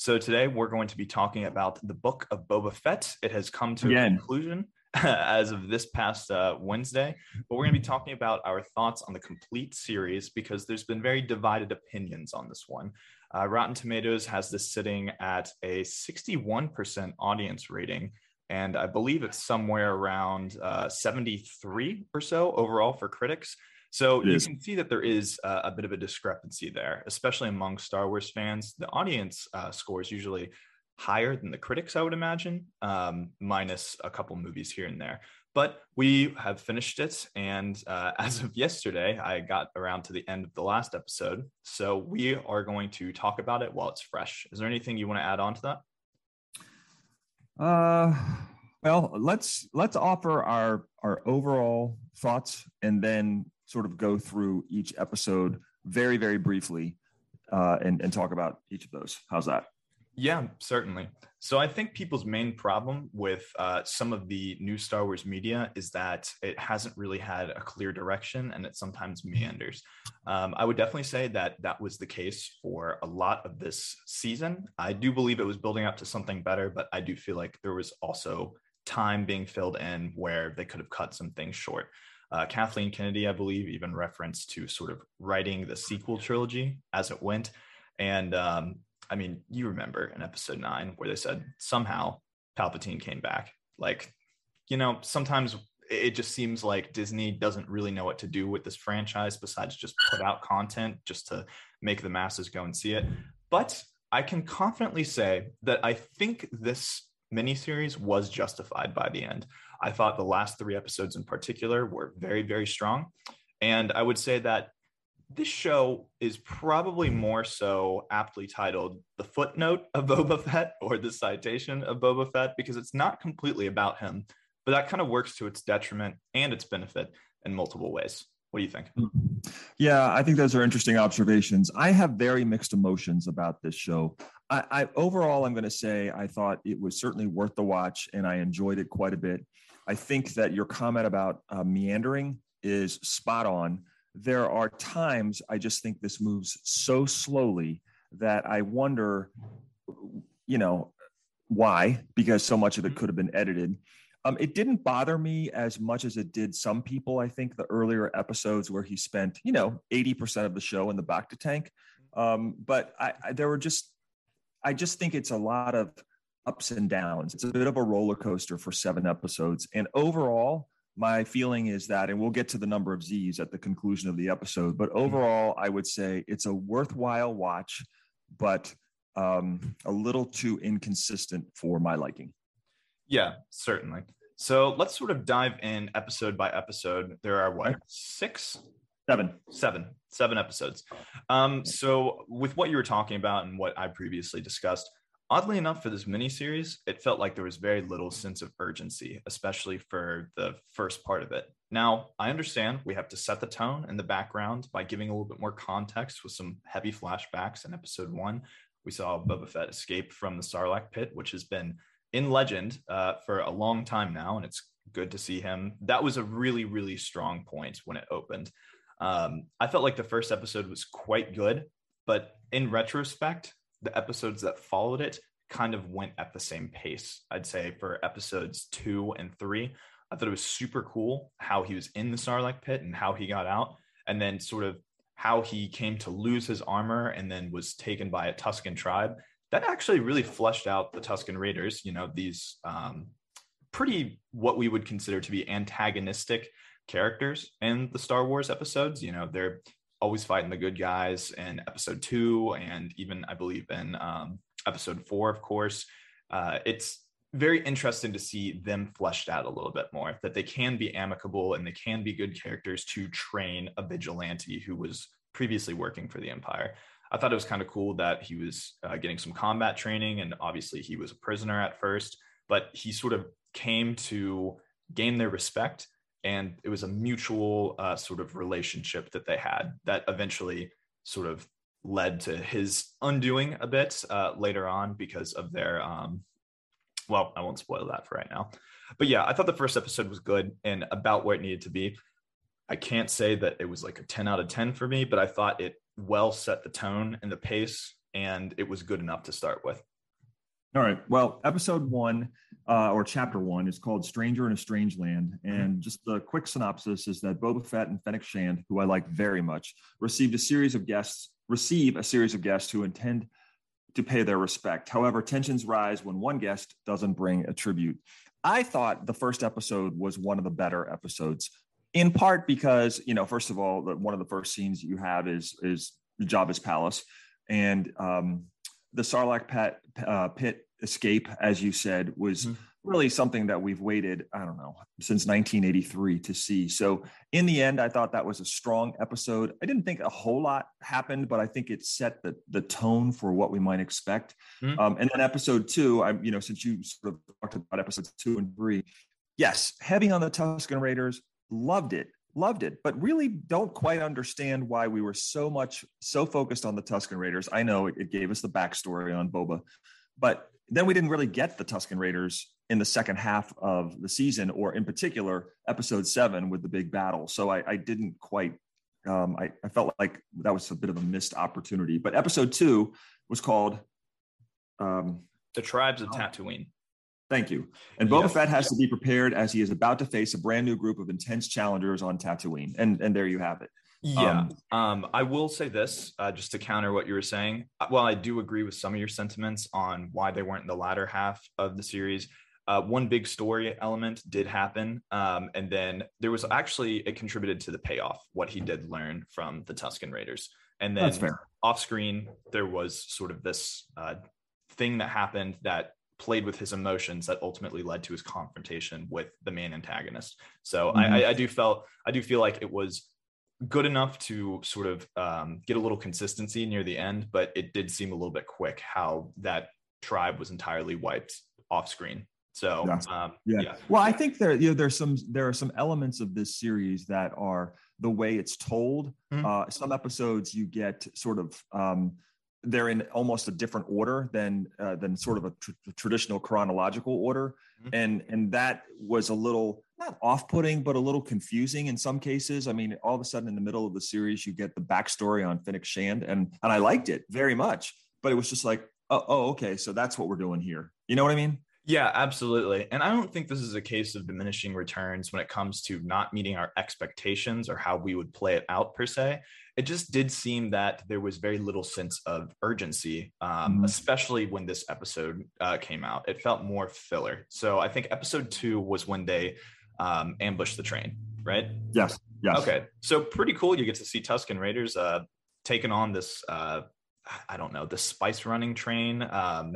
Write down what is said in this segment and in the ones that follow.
So today we're going to be talking about the book of Boba Fett. It has come to a conclusion as of this past uh, Wednesday, but we're going to be talking about our thoughts on the complete series because there's been very divided opinions on this one. Uh, Rotten Tomatoes has this sitting at a 61% audience rating, and I believe it's somewhere around uh, 73 or so overall for critics. So It you is. can see that there is uh, a bit of a discrepancy there, especially among Star Wars fans. The audience uh, score is usually higher than the critics, I would imagine, um, minus a couple movies here and there. But we have finished it, and uh, as of yesterday, I got around to the end of the last episode. So we are going to talk about it while it's fresh. Is there anything you want to add on to that? Uh, well, let's let's offer our our overall thoughts and then sort of go through each episode very very briefly, uh, and and talk about each of those. How's that? Yeah, certainly. So I think people's main problem with uh, some of the new Star Wars media is that it hasn't really had a clear direction and it sometimes meanders. Um, I would definitely say that that was the case for a lot of this season. I do believe it was building up to something better, but I do feel like there was also time being filled in where they could have cut some things short. Uh, Kathleen Kennedy, I believe, even referenced to sort of writing the sequel trilogy as it went. And um, I mean, you remember in episode nine where they said somehow Palpatine came back. Like, you know, sometimes it just seems like Disney doesn't really know what to do with this franchise besides just put out content just to make the masses go and see it. But I can confidently say that I think this miniseries was justified by the end. I thought the last three episodes in particular were very, very strong. And I would say that this show is probably more so aptly titled The Footnote of Boba Fett or The Citation of Boba Fett because it's not completely about him, but that kind of works to its detriment and its benefit in multiple ways. What do you think? Yeah, I think those are interesting observations. I have very mixed emotions about this show. I, I overall, I'm going to say I thought it was certainly worth the watch, and I enjoyed it quite a bit. I think that your comment about uh, meandering is spot on. There are times I just think this moves so slowly that I wonder, you know, why? Because so much of it could have been edited. Um, it didn't bother me as much as it did some people. I think the earlier episodes where he spent, you know, 80% of the show in the bacta tank. Um, but I, I, there were just, I just think it's a lot of ups and downs. It's a bit of a roller coaster for seven episodes. And overall, my feeling is that, and we'll get to the number of Z's at the conclusion of the episode, but overall, I would say it's a worthwhile watch, but um, a little too inconsistent for my liking. Yeah, certainly. So let's sort of dive in episode by episode. There are what, six? Seven. seven. Seven episodes. Um so with what you were talking about and what i previously discussed oddly enough for this miniseries it felt like there was very little sense of urgency especially for the first part of it. Now i understand we have to set the tone and the background by giving a little bit more context with some heavy flashbacks in episode one. We saw boba fett escape from the sarlacc pit which has been in legend uh, for a long time now and it's good to see him. That was a really really strong point when it opened um, I felt like the first episode was quite good, but in retrospect, the episodes that followed it kind of went at the same pace. I'd say for episodes two and three, I thought it was super cool how he was in the Sarlacc pit and how he got out, and then sort of how he came to lose his armor and then was taken by a Tusken tribe. That actually really fleshed out the Tusken Raiders. You know, these um, pretty what we would consider to be antagonistic characters in the Star Wars episodes. You know, they're always fighting the good guys in episode two, and even I believe in um, episode four, of course. Uh, it's very interesting to see them fleshed out a little bit more that they can be amicable and they can be good characters to train a vigilante who was previously working for the Empire. I thought it was kind of cool that he was uh, getting some combat training, and obviously he was a prisoner at first, but he sort of came to gain their respect, and it was a mutual uh, sort of relationship that they had that eventually sort of led to his undoing a bit uh, later on because of their um, well, I won't spoil that for right now. But yeah, I thought the first episode was good and about where it needed to be. I can't say that it was like a 10 out of 10 for me, but I thought it well set the tone and the pace, and it was good enough to start with. All right. Well, episode one uh, or chapter one is called Stranger in a Strange Land. Mm-hmm. And just a quick synopsis is that Boba Fett and Fennec Shand, who I like very much, received a series of guests, receive a series of guests who intend to pay their respect. However, tensions rise when one guest doesn't bring a tribute. I thought the first episode was one of the better episodes in part because you know first of all one of the first scenes you have is is the Jabba's palace and um, the Sarlacc pit, uh, pit escape as you said was mm-hmm. really something that we've waited I don't know since 1983 to see so in the end I thought that was a strong episode I didn't think a whole lot happened but I think it set the the tone for what we might expect mm-hmm. um, and then episode two I you know since you sort of talked about episodes two and three yes heavy on the Tusken Raiders loved it loved it but really don't quite understand why we were so much so focused on the Tusken raiders. I know it, it, gave us the backstory on boba but then we didn't really get the Tusken raiders in the second half of the season or in particular episode seven with the big battle. So i, I didn't quite um, I, I felt like that was a bit of a missed opportunity. But episode two was called um, the tribes of tatooine Thank you. And Boba Fett has to be prepared as he is about to face a brand new group of intense challengers on Tatooine. And and there you have it. Yeah. Um, um, I will say this uh, just to counter what you were saying. Uh, while I do agree with some of your sentiments on why they weren't in the latter half of the series, uh, one big story element did happen. Um, and then there was actually, it contributed to the payoff, what he did learn from the Tusken Raiders. And then off screen, there was sort of this uh, thing that happened that played with his emotions that ultimately led to his confrontation with the main antagonist. So mm-hmm. I, I, do felt I do feel like it was good enough to sort of um, get a little consistency near the end, but it did seem a little bit quick how that tribe was entirely wiped off screen. So yeah. Um, yeah. yeah. Well, I think there you know there's some there are some elements of this series that are the way it's told. Mm-hmm. Uh, some episodes you get sort of um, they're in almost a different order than uh, than sort of a tr- traditional chronological order, mm-hmm. and and that was a little not off-putting, but a little confusing in some cases. I mean, all of a sudden in the middle of the series, you get the backstory on Fennec Shand, and and I liked it very much, but it was just like, oh, oh, okay, so that's what we're doing here. You know what I mean? Yeah, absolutely. And I don't think this is a case of diminishing returns when it comes to not meeting our expectations or how we would play it out per se it just did seem that there was very little sense of urgency, um, mm-hmm. especially when this episode uh, came out. It felt more filler. So I think episode two was when they um, ambushed the train, right? Yes. Yes. Okay. So pretty cool. You get to see Tusken Raiders uh, taking on this, uh, I don't know, the spice running train. Um,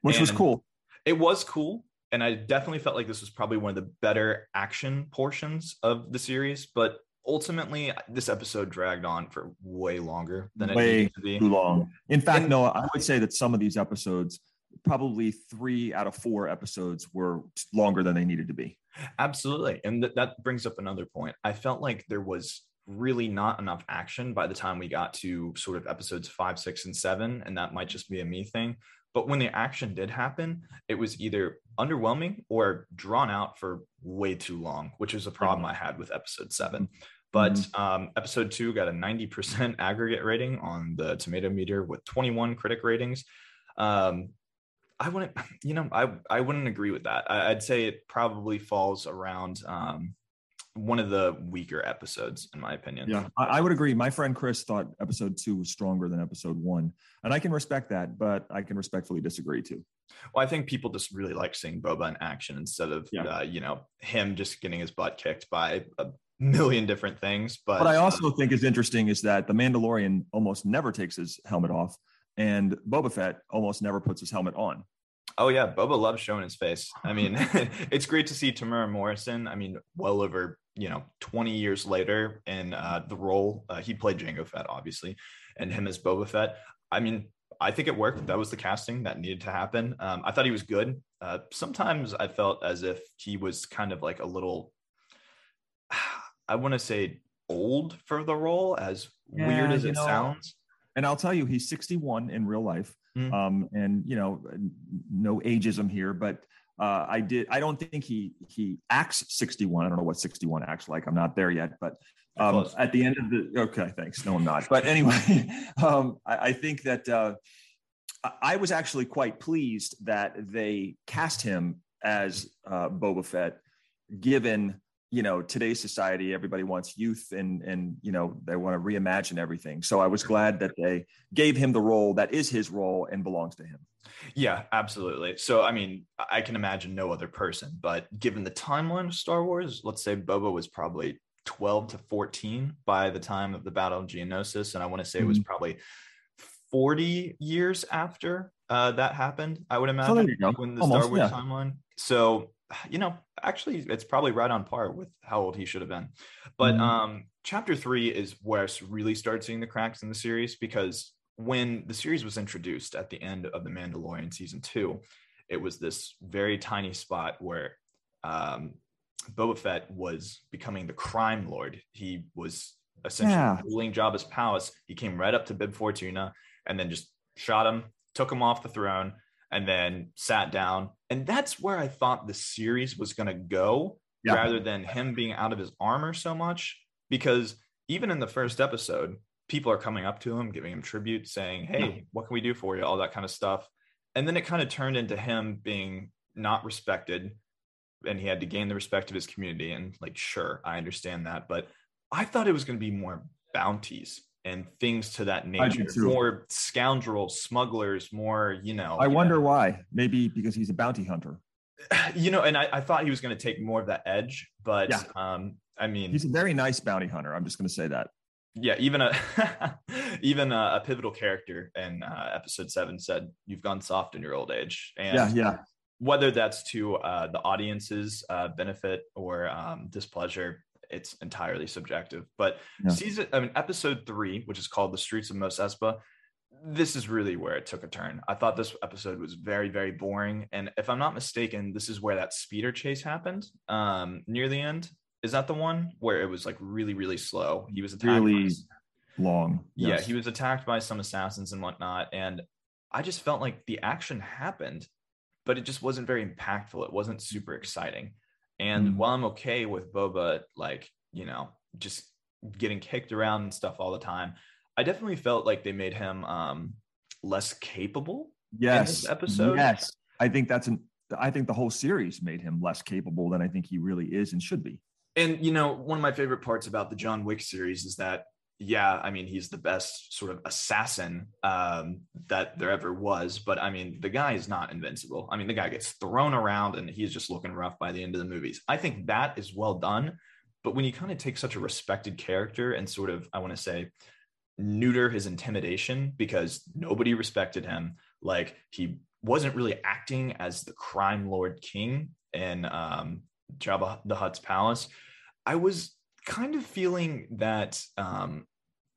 Which was cool. It was cool and I definitely felt like this was probably one of the better action portions of the series. But ultimately this episode dragged on for way longer than it way needed to be. Too long. In fact, and, no, I would say that some of these episodes, probably three out of four episodes, were longer than they needed to be. Absolutely, and th- that brings up another point. I felt like there was really not enough action by the time we got to sort of episodes five, six, and seven, and that might just be a me thing. But when the action did happen, it was either underwhelming or drawn out for way too long, which is a problem I had with episode seven. But mm-hmm. um, episode two got a 90% aggregate rating on the tomato meter with 21 critic ratings. Um, I wouldn't, you know, I, I wouldn't agree with that. I, would say it probably falls around um, one of the weaker episodes, in my opinion. Yeah, I, I, would agree. My friend Chris thought episode two was stronger than episode one, and I can respect that, but I can respectfully disagree too. Well, I think people just really like seeing Boba in action instead of, yeah. uh, you know, him just getting his butt kicked by a million different things. But what I also think is interesting is that the Mandalorian almost never takes his helmet off, and Boba Fett almost never puts his helmet on. Oh yeah, Boba loves showing his face. I mean, it's great to see Tamara Morrison. I mean, well over you know 20 years later in uh, the role uh, he played Jango Fett obviously and him as Boba Fett. I mean I think it worked. That was the casting that needed to happen. Um, I thought he was good. Uh, sometimes I felt as if he was kind of like a little I want to say old for the role as yeah, weird as it know, sounds. and I'll tell you he's 61 in real life mm-hmm. um, and you know no ageism here but uh, I did. I don't think he he acts 61. I don't know what 61 acts like. I'm not there yet, but um, at the end of the okay, thanks. No, I'm not. But anyway, um, I, I, think that uh, I was actually quite pleased that they cast him as uh, Boba Fett, given you know today's society everybody wants youth and and you know they want to reimagine everything so i was glad that they gave him the role that is his role and belongs to him yeah absolutely so i mean i can imagine no other person but given the timeline of star wars let's say boba was probably 12 to 14 by the time of the battle of geonosis and i want to say mm-hmm. it was mm-hmm. probably 40 years after uh, that happened i would imagine when the Almost, star wars yeah. timeline so you know, actually, it's probably right on par with how old he should have been. But mm-hmm. um, chapter three is where I really started seeing the cracks in the series because when the series was introduced at the end of The Mandalorian season two, it was this very tiny spot where um, Boba Fett was becoming the crime lord. He was essentially yeah. ruling Jabba's palace. He came right up to Bib Fortuna and then just shot him, took him off the throne, and then sat down. And that's where I thought the series was going to go yeah. rather than him being out of his armor so much. Because even in the first episode, people are coming up to him, giving him tribute, saying, Hey, yeah. what can we do for you? All that kind of stuff. And then it kind of turned into him being not respected and he had to gain the respect of his community. And like, sure, I understand that. But I thought it was going to be more bounties and things to that nature. More scoundrels, smugglers, more, you know. I wonder know. why. Maybe because he's a bounty hunter. You know, and I, I thought he was going to take more of that edge, but yeah. um, I mean, he's a very nice bounty hunter. I'm just going to say that. Yeah, even a even a, a, pivotal character in uh, episode seven said, "You've gone soft in your old age." And yeah, yeah. Whether that's to uh, the audience's uh, benefit or um, displeasure, it's entirely subjective. But yeah. season, I mean, episode three, which is called "The Streets of Mos Espa," this is really where it took a turn. I thought this episode was very, very boring, and if I'm not mistaken, this is where that speeder chase happened um, near the end. Is that the one where it was like really, really slow? He was attacked really by, long. Yes. Yeah, he was attacked by some assassins and whatnot, and I just felt like the action happened, but it just wasn't very impactful. It wasn't super exciting. And mm-hmm. while I'm okay with Boba, like, you know, just getting kicked around and stuff all the time, I definitely felt like they made him um, less capable. Yes. episode. Yes. I think that's an, I think the whole series made him less capable than I think he really is and should be. And, you know, one of my favorite parts about the John Wick series is that yeah, I mean, he's the best sort of assassin um, that there ever was. But I mean, the guy is not invincible. I mean, the guy gets thrown around and he's just looking rough by the end of the movies. I think that is well done. But when you kind of take such a respected character and sort of, I want to say, neuter his intimidation because nobody respected him, like he wasn't really acting as the crime lord king in um, Jabba the Hutt's palace. I was kind of feeling that um,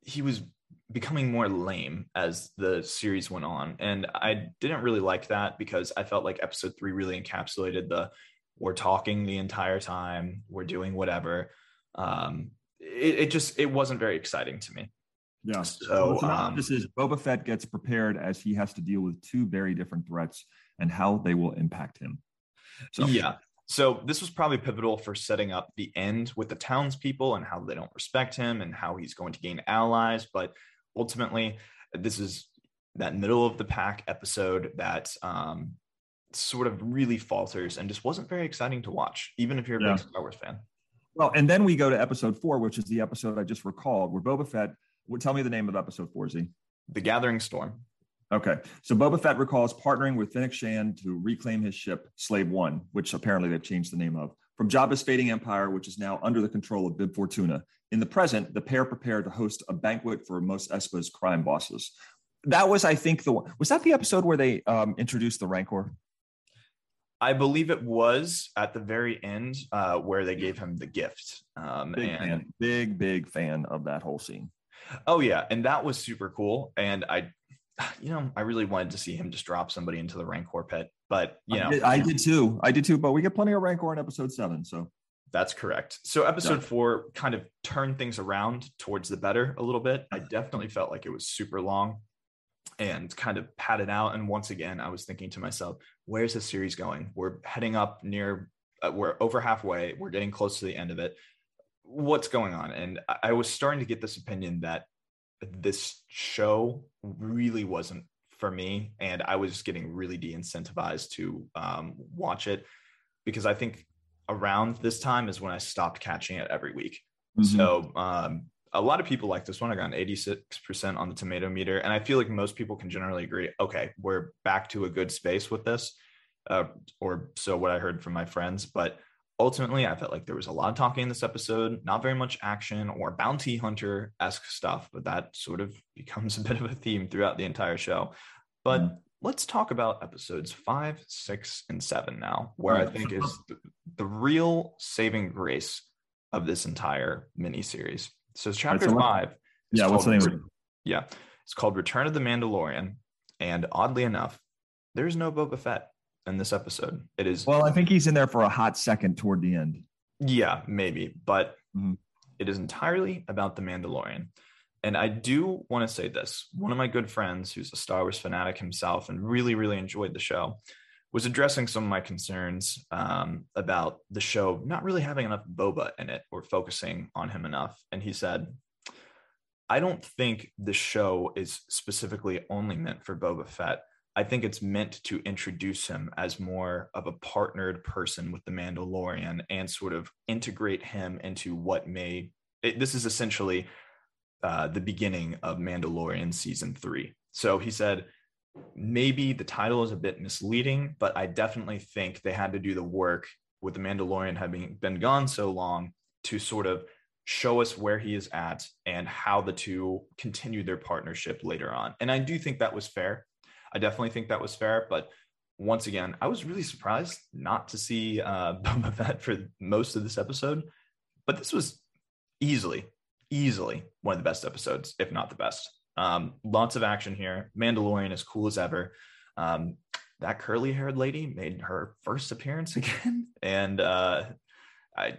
he was becoming more lame as the series went on. And I didn't really like that because I felt like episode three really encapsulated the we're talking the entire time, we're doing whatever. Um, it, it just it wasn't very exciting to me. Yeah. So um, this is Boba Fett gets prepared as he has to deal with two very different threats and how they will impact him. So yeah, so this was probably pivotal for setting up the end with the townspeople and how they don't respect him and how he's going to gain allies. But ultimately, this is that middle of the pack episode that um, sort of really falters and just wasn't very exciting to watch, even if you're a yeah. big Star Wars fan. Well, and then we go to episode four, which is the episode I just recalled, where Boba Fett. Would tell me the name of episode four, Z. The Gathering Storm. Okay. So Boba Fett recalls partnering with Fennec Shand to reclaim his ship, Slave One, which apparently they've changed the name of, from Jabba's fading empire, which is now under the control of Bib Fortuna. In the present, the pair prepare to host a banquet for Mos Espa's crime bosses. That was, I think, the one. Was that the episode where they um, introduced the Rancor? I believe it was at the very end uh, where they gave him the gift. Um, Big and fan, big big fan of that whole scene. oh yeah, and that was super cool. And I, you know, I really wanted to see him just drop somebody into the Rancor pit, but you know, I did, I did too. I did too. But we get plenty of Rancor in episode seven. So That's correct. So episode Yeah. four kind of turned things around towards the better a little bit. I definitely felt like it was super long and kind of padded out. And once again, I was thinking to myself, where's the series going? We're heading up near, uh, we're over halfway. We're getting close to the end of it. What's going on? And I- I was starting to get this opinion that this show really wasn't for me. And I was getting really de incentivized to um, watch it because I think around this time is when I stopped catching it every week. Mm-hmm. So um, a lot of people like this one. I got an 86% on the tomato meter. And I feel like most people can generally agree, okay, we're back to a good space with this. Uh, or so what I heard from my friends. But ultimately, I felt like there was a lot of talking in this episode, not very much action or bounty hunter esque stuff, but that sort of becomes a bit of a theme throughout the entire show. But Mhm. let's talk about episodes five, six, and seven now, where I think is the, the real saving grace of this entire miniseries. So chapter so five. yeah, what's the name Yeah, it's called Return of the Mandalorian, and oddly enough, there's no Boba Fett in this episode. It is Well, I think he's in there for a hot second toward the end. yeah, maybe, but Mhm. it is entirely about the Mandalorian. And I do want to say this. One of my good friends, who's a Star Wars fanatic himself and really, really enjoyed the show, was addressing some of my concerns um, about the show not really having enough Boba in it or focusing on him enough. And he said, I don't think the show is specifically only meant for Boba Fett. I think it's meant to introduce him as more of a partnered person with the Mandalorian and sort of integrate him into what may. It, this is essentially uh, the beginning of Mandalorian season three. So he said, maybe the title is a bit misleading, but I definitely think they had to do the work with the Mandalorian having been gone so long to sort of show us where he is at and how the two continue their partnership later on. And I do think that was fair. I definitely think that was fair. But once again, I was really surprised not to see uh, Boba Fett for most of this episode. But this was easily, easily one of the best episodes, if not the best. Um, lots of action here. Mandalorian as cool as ever. Um, that curly haired lady made her first appearance again. And uh, I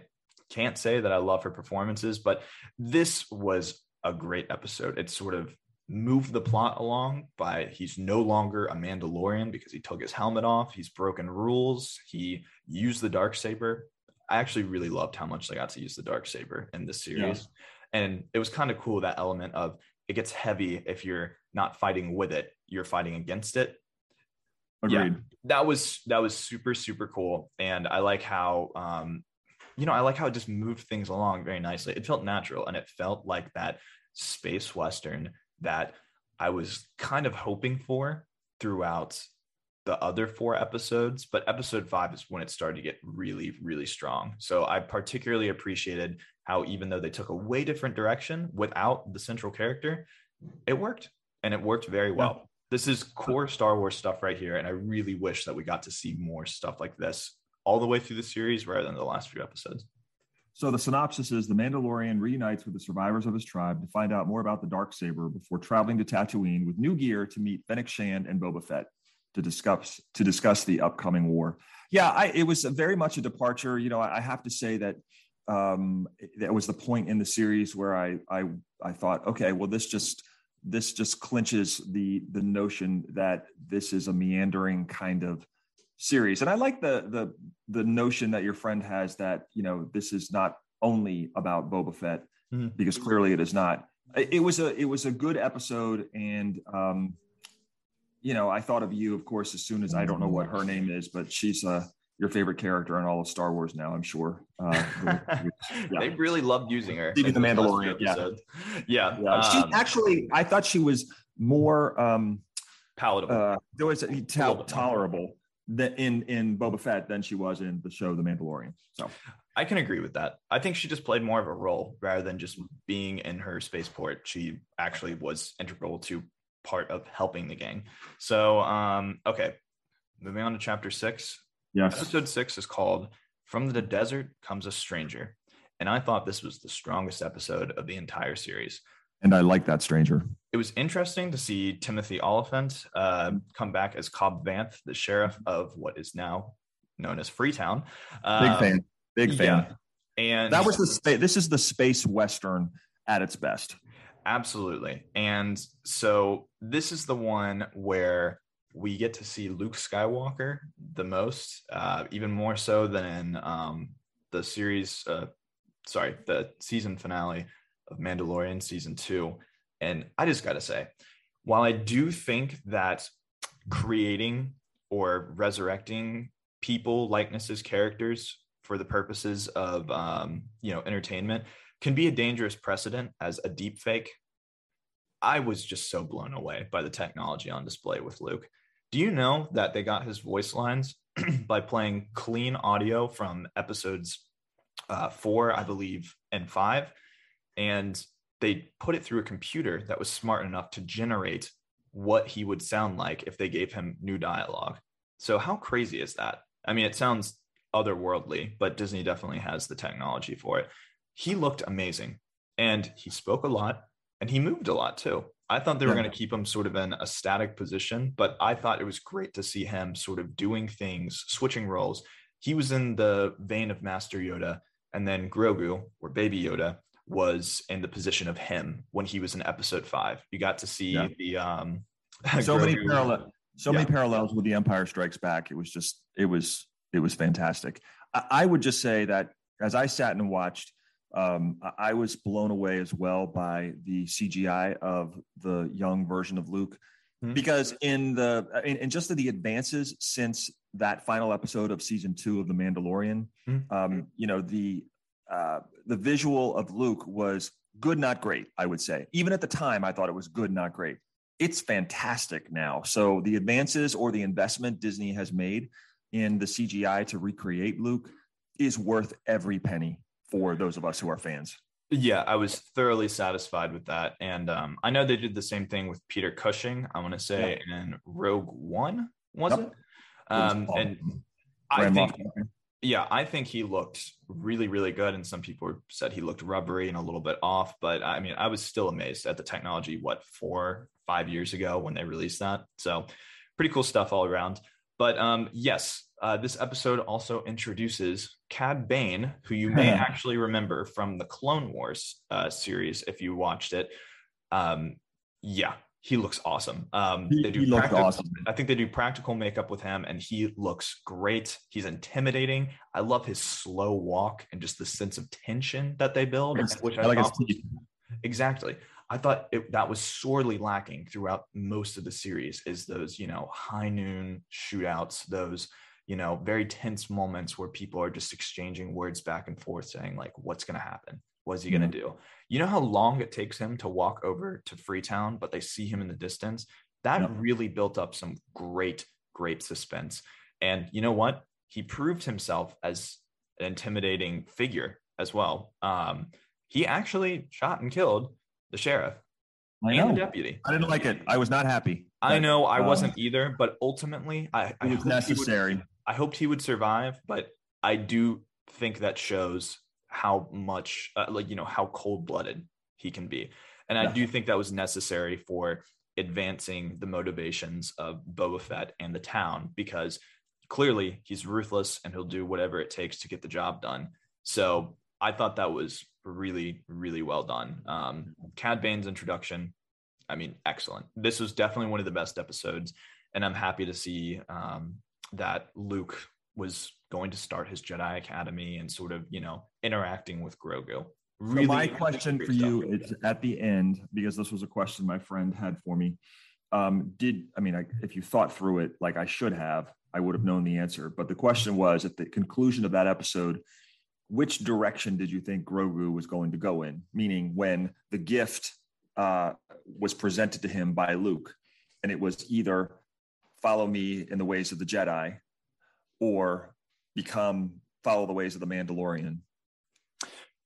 can't say that I love her performances, but this was a great episode. It sort of moved the plot along by he's no longer a Mandalorian because he took his helmet off. He's broken rules. He used the dark saber. I actually really loved how much they got to use the dark saber in this series. And it was kind of cool that element of it gets heavy if you're not fighting with it, you're fighting against it. Yeah. Agreed. That was that was super super cool, and I like how um, you know I like how it just moved things along very nicely. It felt natural, and it felt like that space western that I was kind of hoping for throughout the other four episodes. But episode five is when it started to get really really strong. So I particularly appreciated how even though they took a way different direction without the central character, it worked, and it worked very well this is core Star Wars stuff right here. And I really wish that we got to see more stuff like this all the way through the series rather than the last few episodes. So the synopsis is the Mandalorian reunites with the survivors of his tribe to find out more about the dark saber before traveling to Tatooine with new gear to meet Fennec Shand and Boba Fett to discuss to discuss the upcoming war. Yeah, I, it was very much a departure. You know, I, I have to say that um, that was the point in the series where I I I thought, okay, well, this just this just clinches the the notion that this is a meandering kind of series and i like the the the notion that your friend has that you know this is not only about boba fett Mhm. because clearly it is not it it was a it was a good episode and um you know i thought of you of course as soon as i don't know what her name is but she's uh your favorite character in all of star wars now i'm sure uh Yeah. They really loved using her. Even the Mandalorian, few yeah. episodes. Yeah. yeah, she um, actually i thought she was more um palatable. uh, there was a, little tol- bit more. tolerable than in in Boba Fett than she was in the show The Mandalorian. So I can agree with that. I think she just played more of a role rather than just being in her spaceport. She actually was integral to part of helping the gang. So, um, okay, moving on to chapter six. Yes. Episode six is called From the Desert Comes a Stranger. And I thought this was the strongest episode of the entire series. And I like that stranger. It was interesting to see Timothy Olyphant uh, come back as Cobb Vanth, the sheriff of what is now known as Freetown. Big Um, fan. Big fan. yeah. And That was the spa- this is the space western at its best. Absolutely. And so this is the one where we get to see Luke Skywalker the most, uh, even more so than in um, the series, uh, sorry, the season finale of Mandalorian season two. And I just got to say, while I do think that creating or resurrecting people, likenesses, characters for the purposes of, um, you know, entertainment can be a dangerous precedent as a deep fake. I was just so blown away by the technology on display with Luke. Do you know that they got his voice lines by playing clean audio from episodes uh, four, I believe, and five? And they put it through a computer that was smart enough to generate what he would sound like if they gave him new dialogue. So, how crazy is that? I mean, it sounds otherworldly, but Disney definitely has the technology for it he looked amazing and he spoke a lot and he moved a lot too. I thought they were going to keep him sort of in a static position, but I thought it was great to see him sort of doing things, switching roles. He was in the vein of Master Yoda, and then Grogu, or Baby Yoda, was in the position of him when he was in Episode Five. You got to see Yeah. the um, So many parallel so Yeah. many parallels with the Empire Strikes Back. It was just it was it was fantastic. I, I would just say that as I sat and watched, um, I- was blown away as well by the CGI of the young version of Luke. Mhm. Because in the in, in just the advances since that final episode of season two of The Mandalorian, Mhm. um, you know the uh, the visual of Luke was good, not great. I would say even at the time, I thought it was good, not great it's fantastic now. So the advances or the investment Disney has made in the CGI to recreate Luke is worth every penny for those of us who are fans. Yeah, I was thoroughly satisfied with that. And um, I know they did the same thing with Peter Cushing, I want to say in Rogue One, was Yep. it? It was Um, and I think, Moff. Yeah, I think he looked really, really good. And some people said he looked rubbery and a little bit off. But I mean, I was still amazed at the technology, what, four, five years ago when they released that. So pretty cool stuff all around. But um, yes, uh, this episode also introduces Cad Bane, who you may actually remember from the Clone Wars uh, series if you watched it. Um, yeah, he looks awesome. Um, He- they do practical- awesome. I think they do practical makeup with him, and he looks great. He's intimidating. I love his slow walk and just the sense of tension that they build, which I, I like thought exactly. I thought it, that was sorely lacking throughout most of the series. Is those you know high noon shootouts, those you know very tense moments where people are just exchanging words back and forth, saying like, "What's going to happen? What's he going to do?" You know how long it takes him to walk over to Freetown, but they see him in the distance. That really built up some great, great suspense. And you know what? He proved himself as an intimidating figure as well. Um, he actually shot and killed the sheriff I and the deputy. I didn't like it. I was not happy. I know I um, wasn't either, but ultimately, I, I It was he would- necessary. I hoped he would survive, but I do think that shows how much, uh, like, you know, how cold blooded he can be. And I Yeah. do think that was necessary for advancing the motivations of Boba Fett and the town because clearly he's ruthless and he'll do whatever it takes to get the job done. So I thought that was really, really well done. Um, Cad Bane's introduction, I mean, excellent. This was definitely one of the best episodes. And I'm happy to see um, that Luke was going to start his Jedi Academy and sort of, you know, interacting with Grogu. So my question for you is at the end, because this was a question my friend had for me. Um, did I mean I, if you thought through it like I should have, I would have known the answer. But the question was at the conclusion of that episode, which direction did you think Grogu was going to go in? Meaning when the gift uh, was presented to him by Luke, and it was either follow me in the ways of the Jedi, or become follow the ways of the Mandalorian.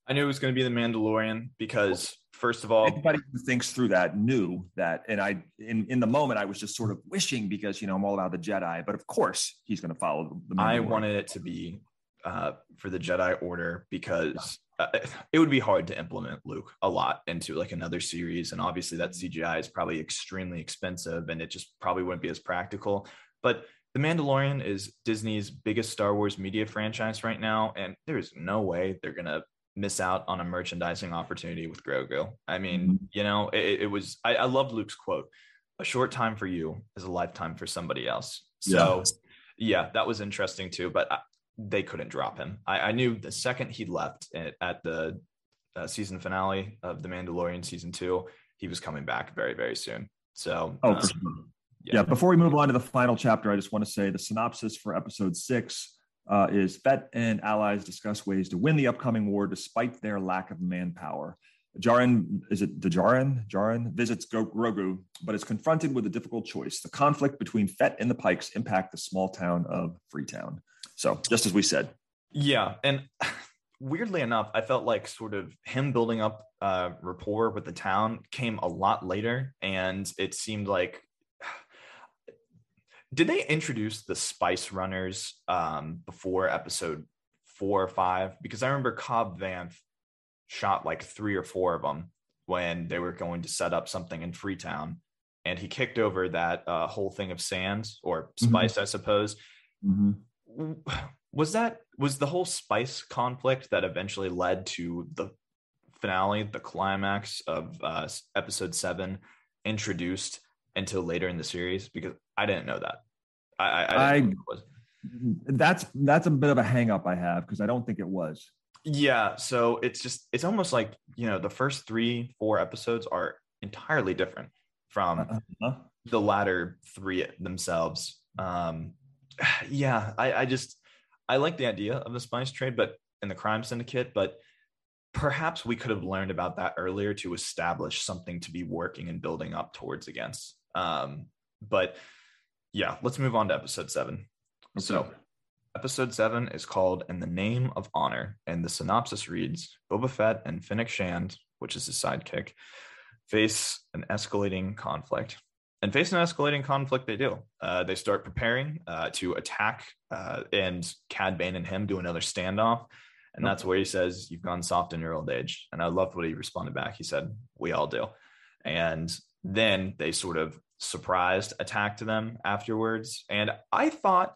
I knew it was going to be the Mandalorian because first of all, anybody who thinks through that knew that. And I, in in the moment, I was just sort of wishing because you know I'm all about the Jedi, but of course he's going to follow the. I wanted it to be uh, for the Jedi Order because uh, it would be hard to implement Luke a lot into like another series, and obviously that CGI is probably extremely expensive, and it just probably wouldn't be as practical. But the Mandalorian is Disney's biggest Star Wars media franchise right now, and there's no way they're gonna miss out on a merchandising opportunity with Grogu. I mean, mm-hmm. you know, it, it was I, I loved Luke's quote: "A short time for you is a lifetime for somebody else." So, yeah, yeah that was interesting too. But I, they couldn't drop him. I, I, knew the second he left at, at the uh, season finale of The Mandalorian season two, he was coming back very, very soon. So, oh, um, sure. Yeah. yeah. Before we move on to the final chapter, I just want to say the synopsis for episode six uh, is Fett and allies discuss ways to win the upcoming war despite their lack of manpower. Djarin, is it the Djarin? Djarin visits Grogu, but is confronted with a difficult choice. The conflict between Fett and the Pikes impact the small town of Freetown. So just as we said. Yeah. And weirdly enough, I felt like sort of him building up uh, rapport with the town came a lot later. And it seemed like, did they introduce the Spice Runners um, before episode four or five? Because I remember Cobb Vanth shot like three or four of them when they were going to set up something in Freetown. And he kicked over that uh, whole thing of sand or mm-hmm. spice, mm-hmm. I suppose. Mm-hmm was that was the whole spice conflict that eventually led to the finale the climax of uh, episode seven introduced until later in the series because i didn't know that i i, I that's that's a bit of a hang up i have because i don't think it was yeah so it's just it's almost like you know the first three four episodes are entirely different from uh-huh. the latter three themselves um yeah, I, I just I like the idea of the spice trade, but in the crime syndicate, but perhaps we could have learned about that earlier to establish something to be working and building up towards against. Um, but yeah, let's move on to episode seven. Okay. So episode seven is called In the Name of Honor, and the synopsis reads Boba Fett and Fennec Shand, which is his sidekick, face an escalating conflict and face an escalating conflict they do. Uh, they start preparing uh, to attack, uh, and Cad Bane and him do another standoff. And that's where he says, You've gone soft in your old age. And I loved what he responded back. He said, We all do. And then they sort of surprised attacked them afterwards. And I thought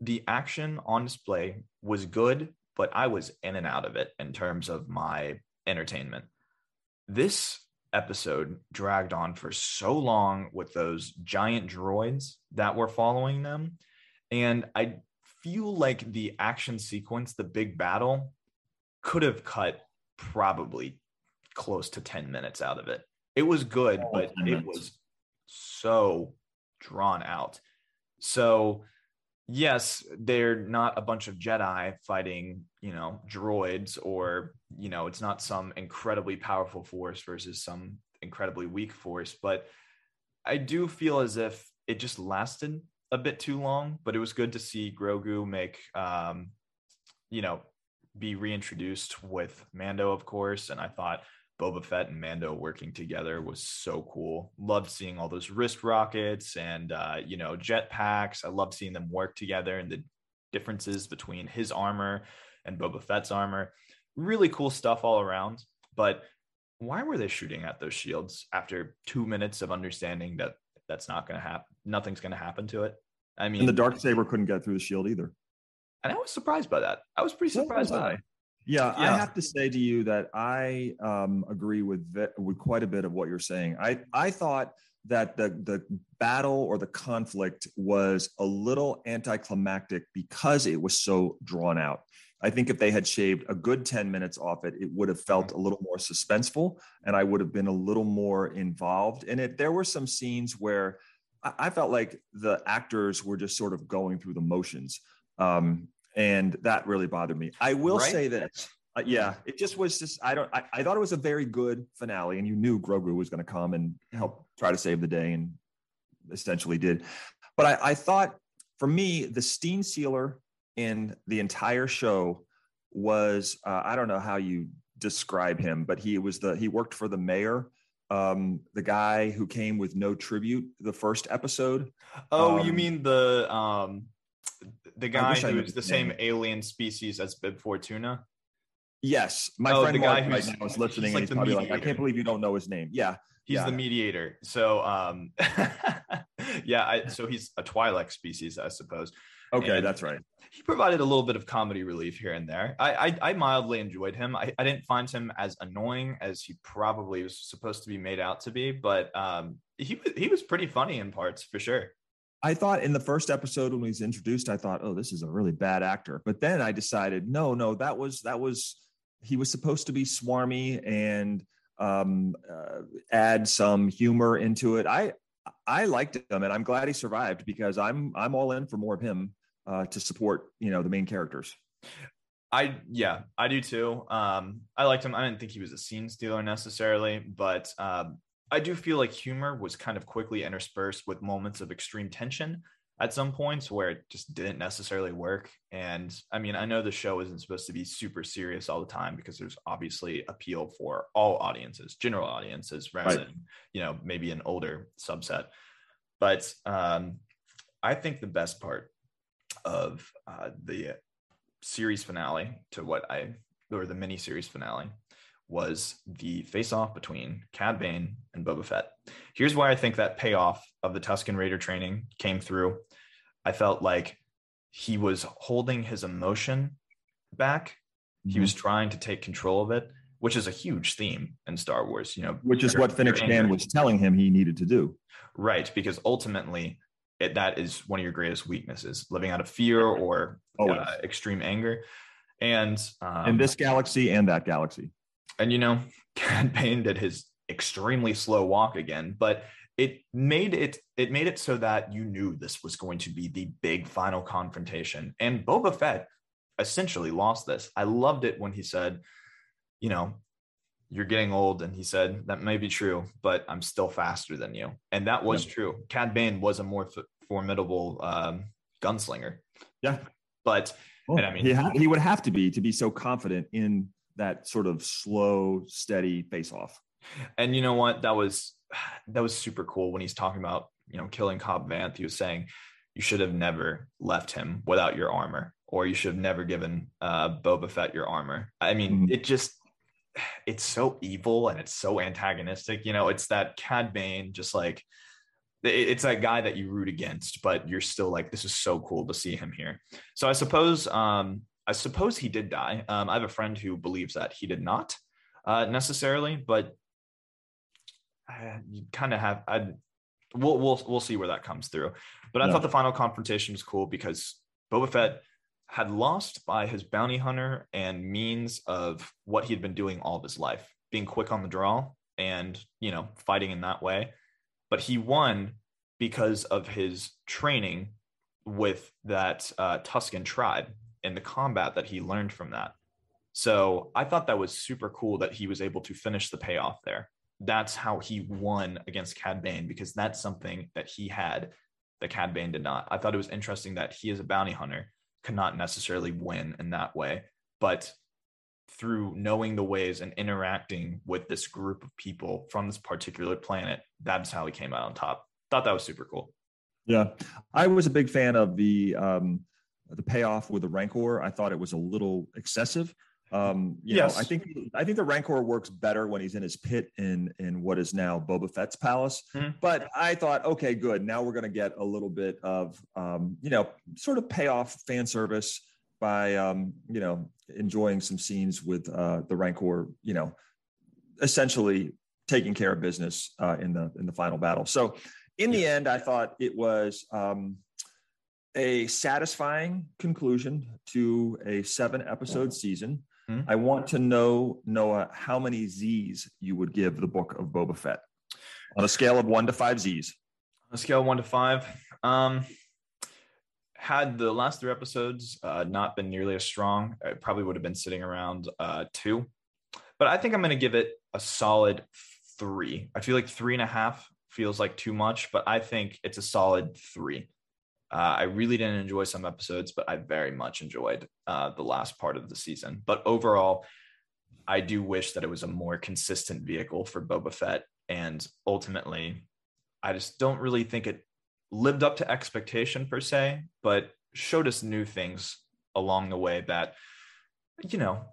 the action on display was good, but I was in and out of it in terms of my entertainment. This episode dragged on for so long with those giant droids that were following them. And I feel like the action sequence, the big battle, could have cut probably close to 10 minutes out of it. It was good, but it was so drawn out. So yes, they're not a bunch of Jedi fighting, you know, droids, or, you know, it's not some incredibly powerful force versus some incredibly weak force. But I do feel as if it just lasted a bit too long, but it was good to see Grogu make, um, you know, be reintroduced with Mando, of course. And I thought Boba Fett and Mando working together was so cool. Loved seeing all those wrist rockets and uh, you know jetpacks. I loved seeing them work together and the differences between his armor and Boba Fett's armor. Really cool stuff all around. But why were they shooting at those shields after two minutes of understanding that that's not going to happen? Nothing's going to happen to it. I mean, and the dark saber couldn't get through the shield either. And I was surprised by that. I was pretty surprised by that. Yeah, yeah, I have to say to you that I um, agree with with quite a bit of what you're saying. I I thought that the the battle or the conflict was a little anticlimactic because it was so drawn out. I think if they had shaved a good 10 minutes off it, it would have felt a little more suspenseful and I would have been a little more involved in it. There were some scenes where I felt like the actors were just sort of going through the motions. Um, and that really bothered me. I will right? say this. Uh, yeah, it just was just I don't I, I, thought it was a very good finale, and you knew Grogu was going to come and help try to save the day, and essentially did. But I, I thought for me, the steam sealer in the entire show was uh, I don't know how you describe him, but he was the he worked for the mayor um the guy who came with no tribute the first episode Oh, you Um, mean the um the guy wish I knew who's the same name. alien species as Bib Fortuna? yes my Oh, friend the guy Mark right who's- now is listening like and he's probably like i can't believe you don't know his name yeah He's Yeah. the mediator. So um yeah, I, so he's a Twi'lek species, I suppose. okay And- that's right He provided a little bit of comedy relief here and there. I I, I mildly enjoyed him. I, I didn't find him as annoying as he probably was supposed to be made out to be, but um he he was pretty funny in parts for sure. I thought in the first episode when he was introduced, I thought, oh, this is a really bad actor. But then I decided, no, no, that was that was he was supposed to be swarmy and um, uh, add some humor into it. I I liked him, and I'm glad he survived because I'm I'm all in for more of him uh, to support you know the main characters. I yeah, I do too. Um, I liked him. I didn't think he was a scene stealer necessarily, but um, I do feel like humor was kind of quickly interspersed with moments of extreme tension at some points where it just didn't necessarily work. And I mean, I know the show isn't supposed to be super serious all the time because there's obviously appeal for all audiences, general audiences, rather Right. than you know maybe an older subset. But um, I think the best part of uh, the series finale to what I or the mini series finale was the face off between Cad Bane and Boba Fett. Here's why I think that payoff of the Tusken Raider training came through. I felt like he was holding his emotion back. He was trying to take control of it, which is a huge theme in Star Wars. You know, which is what Dan anger. was telling him he needed to do. Right, because ultimately, it, that is one of your greatest weaknesses: living out of fear or uh, extreme anger. And um, in this galaxy and that galaxy. And you know, Cad Bane did his extremely slow walk again, but it made it it made it so that you knew this was going to be the big final confrontation. And Boba Fett essentially lost this. I loved it when he said, you know, you're getting old, and he said that may be true, but I'm still faster than you, and that was true. Cad Bane was a more f- formidable um, gunslinger, Yeah. but Well, And I mean- he, ha- he would have to be to be so confident in that sort of slow, steady face off. And you know what? That was that was super cool when he's talking about you know killing Cobb Vanth. He was saying you should have never left him without your armor, or you should have never given uh, Boba Fett your armor. I mean, Mhm. it just it's so evil and it's so antagonistic. You know, it's that Cad Bane, just like it's that guy that you root against, but you're still like, this is so cool to see him here. So I suppose um, I suppose he did die. Um, I have a friend who believes that he did not uh, necessarily, but uh, you kind of have I we'll we'll we'll see where that comes through. But I thought the final confrontation was cool because Boba Fett had lost by his bounty hunter and means of what he had been doing all of his life, being quick on the draw and you know fighting in that way. But he won because of his training with that uh, Tusken tribe and the combat that he learned from that. So I thought that was super cool that he was able to finish the payoff there. That's how he won against Cad Bane because that's something that he had that Cad Bane did not. I thought it was interesting that he, as a bounty hunter, could not necessarily win in that way, but through knowing the ways and interacting with this group of people from this particular planet, that's how he came out on top. Thought that was super cool. Yeah, I was a big fan of the um, the payoff with the Rancor. I thought it was a little excessive. Um, you Yes. know, I think I think the Rancor works better when he's in his pit in in what is now Boba Fett's palace. Mhm. But I thought, okay, good. Now we're going to get a little bit of um, you know sort of payoff fan service by um, you know enjoying some scenes with uh, the Rancor. You know, essentially taking care of business uh, in the in the final battle. So in the end, I thought it was um, a satisfying conclusion to a seven episode season. Mhm. I want to know, Noah, how many Z's you would give the book of Boba Fett on a scale of one to five Z's. On a scale of one to five, um, had the last three episodes uh, not been nearly as strong, it probably would have been sitting around uh, two. But I think I'm going to give it a solid three. I feel like three and a half feels like too much, but I think it's a solid three. Uh, I really didn't enjoy some episodes, but I very much enjoyed uh, the last part of the season. But overall, I do wish that it was a more consistent vehicle for Boba Fett. And ultimately, I just don't really think it lived up to expectation per se, but showed us new things along the way that, you know,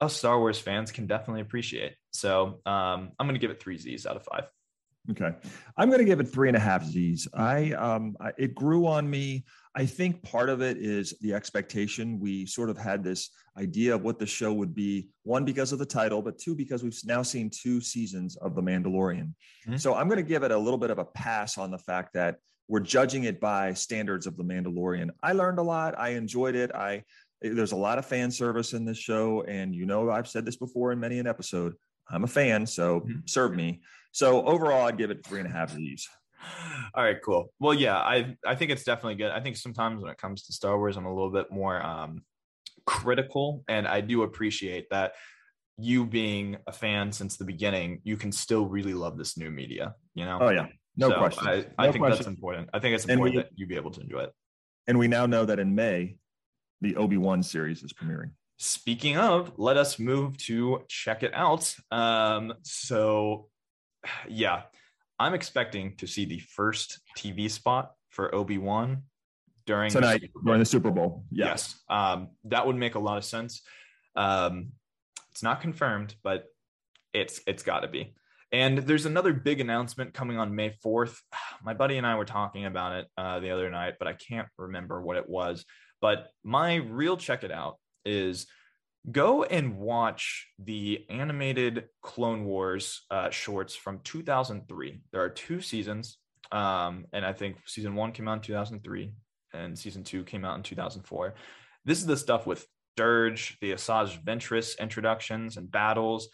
us Star Wars fans can definitely appreciate. So um, I'm going to give it three Z's out of five. Okay, I'm going to give it three and a half Z's. I, um, I it grew on me. I think part of it is the expectation. We sort of had this idea of what the show would be. One because of the title, but two because we've now seen two seasons of The Mandalorian. Mm-hmm. So I'm going to give it a little bit of a pass on the fact that we're judging it by standards of The Mandalorian. I learned a lot. I enjoyed it. I there's a lot of fan service in this show, and you know I've said this before in many an episode. I'm a fan, so mm-hmm. serve me. So overall, I'd give it three and a half of these. All right, cool. Well, yeah, I I think it's definitely good. I think sometimes when it comes to Star Wars, I'm a little bit more um, critical, and I do appreciate that you being a fan since the beginning, you can still really love this new media. You know? Oh yeah, no so question. I, I no think question. that's important. I think it's important we, that you be able to enjoy it. And we now know that in May, the Obi Wan series is premiering. Speaking of, let us move to check it out. Um, so, yeah, I'm expecting to see the first TV spot for Obi Wan during tonight the during the Super Bowl. Yeah. Yes, um, that would make a lot of sense. Um, it's not confirmed, but it's it's got to be. And there's another big announcement coming on May 4th. My buddy and I were talking about it uh, the other night, but I can't remember what it was. But my real check it out is go and watch the animated Clone Wars uh, shorts from 2003. There are two seasons, um, and I think season one came out in 2003, and season two came out in 2004. This is the stuff with Durge, the Asajj Ventress introductions and battles,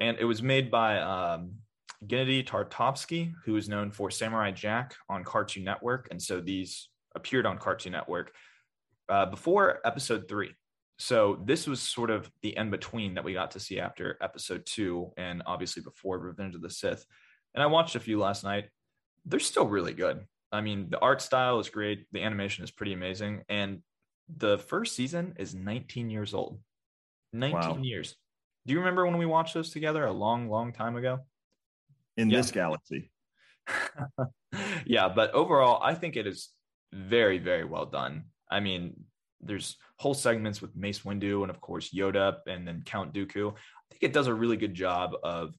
and it was made by um, Genndy Tartakovsky, who is known for Samurai Jack on Cartoon Network, and so these appeared on Cartoon Network uh, before episode three. So this was sort of the in between that we got to see after episode two, and obviously before Revenge of the Sith. And I watched a few last night. They're still really good. I mean, the art style is great. The animation is pretty amazing, and the first season is 19 years old. 19 wow. years. Do you remember when we watched those together a long, long time ago? In yeah. this galaxy. yeah, but overall, I think it is very, very well done. I mean, there's whole segments with Mace Windu and of course Yoda and then Count Dooku. I think it does a really good job of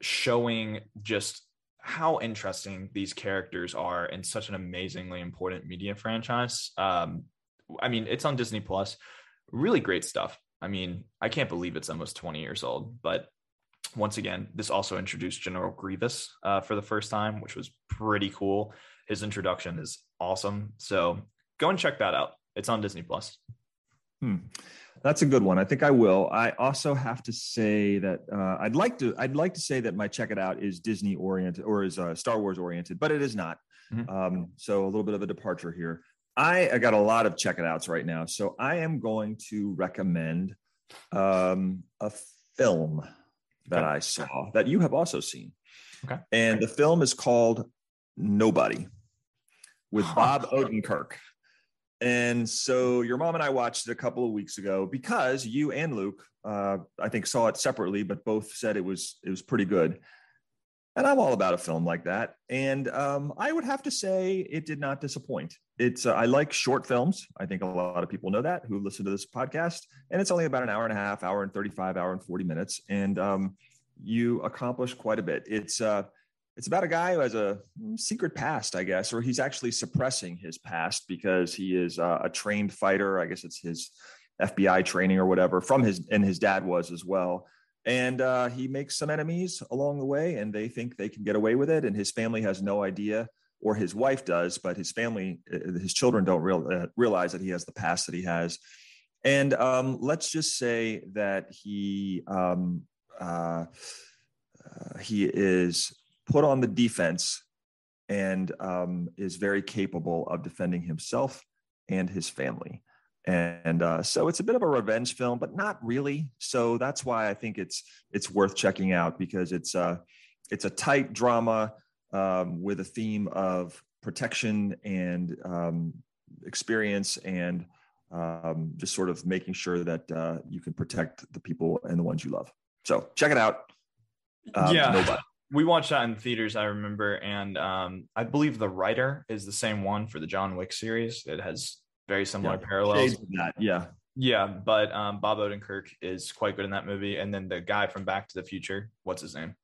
showing just how interesting these characters are in such an amazingly important media franchise. Um, I mean, it's on Disney Plus. Really great stuff. I mean, I can't believe it's almost 20 years old, but once again, this also introduced General Grievous uh, for the first time, which was pretty cool. His introduction is awesome. So go and check that out. It's on Disney Plus. Hmm. That's a good one. I think I will. I also have to say that uh, I'd like to. I'd like to say that my check it out is Disney oriented or is uh, Star Wars oriented, but it is not. Mm-hmm. Um, so a little bit of a departure here. I, I got a lot of check it outs right now, so I am going to recommend um, a film that okay. I saw that you have also seen. Okay. And the film is called Nobody with Bob Odenkirk. And so your mom and I watched it a couple of weeks ago because you and Luke, uh, I think, saw it separately, but both said it was it was pretty good. And I'm all about a film like that. And um, I would have to say it did not disappoint. It's uh, I like short films. I think a lot of people know that who listen to this podcast. And it's only about an hour and a half, hour and 35, hour and 40 minutes. And um, you accomplish quite a bit. It's uh, it's about a guy who has a secret past, I guess, or he's actually suppressing his past because he is uh, a trained fighter. I guess it's his FBI training or whatever from his, and his dad was as well. And uh, he makes some enemies along the way, and they think they can get away with it. And his family has no idea, or his wife does, but his family, uh, his children don't real, uh, realize that he has the past that he has. And um, let's just say that he um, uh, uh, he is put on the defense and um, is very capable of defending himself and his family. And uh, so it's a bit of a revenge film, but not really. So that's why I think it's it's worth checking out because it's a uh, it's a tight drama um, with a theme of protection and um, experience and um, just sort of making sure that uh, you can protect the people and the ones you love. So check it out. Um, yeah. Nobody. We watched that in theaters, I remember, and um, I believe the writer is the same one for the John Wick series. It has very similar yeah, parallels. Yeah, yeah, but um, Bob Odenkirk is quite good in that movie, and then the guy from Back to the Future, what's his name?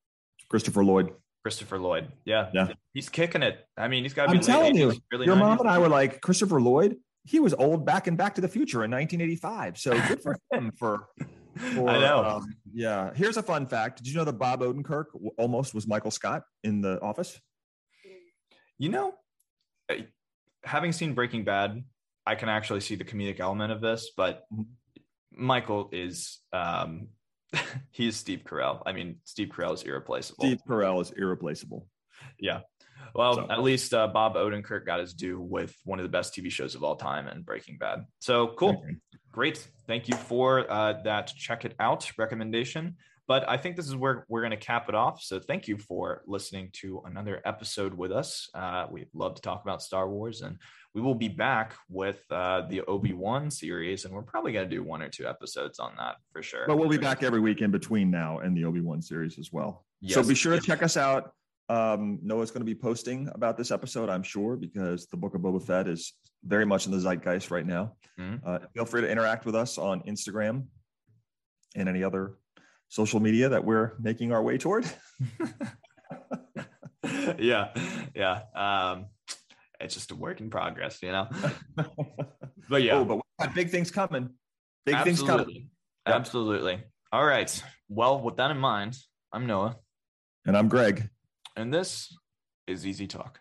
Christopher Lloyd. Christopher Lloyd. Yeah, yeah, he's kicking it. I mean, he's got. I'm telling you, really your 90s. mom and I were like Christopher Lloyd. He was old back in Back to the Future in 1985. So good for him for I know. Um, yeah. Here's a fun fact. Did you know that Bob Odenkirk almost was Michael Scott in The Office? You know, having seen Breaking Bad, I can actually see the comedic element of this, but mm-hmm. Michael is um, he's Steve Carell. I mean, Steve Carell is irreplaceable. Steve Carell is irreplaceable. Yeah. Well, so. at least uh, Bob Odenkirk got his due with one of the best TV shows of all time and Breaking Bad. So cool. Great. Thank you for uh, that check it out recommendation. But I think this is where we're going to cap it off. So thank you for listening to another episode with us. Uh, we'd love to talk about Star Wars, and we will be back with uh, the Obi Wan series, and we're probably going to do one or two episodes on that for sure. But we'll be back every week in between now and the Obi Wan series as well. Yes. So be sure to check us out um, Noah's going to be posting about this episode, I'm sure, because the book of Boba Fett is very much in the zeitgeist right now. Mm-hmm. Uh, feel free to interact with us on Instagram and any other social media that we're making our way toward. yeah, yeah. Um, it's just a work in progress, you know. but yeah, oh, but we got big things coming. Big Absolutely. things coming. Yep. Absolutely. All right. Well, with that in mind, I'm Noah, and I'm Greg. And this is Easy Talk.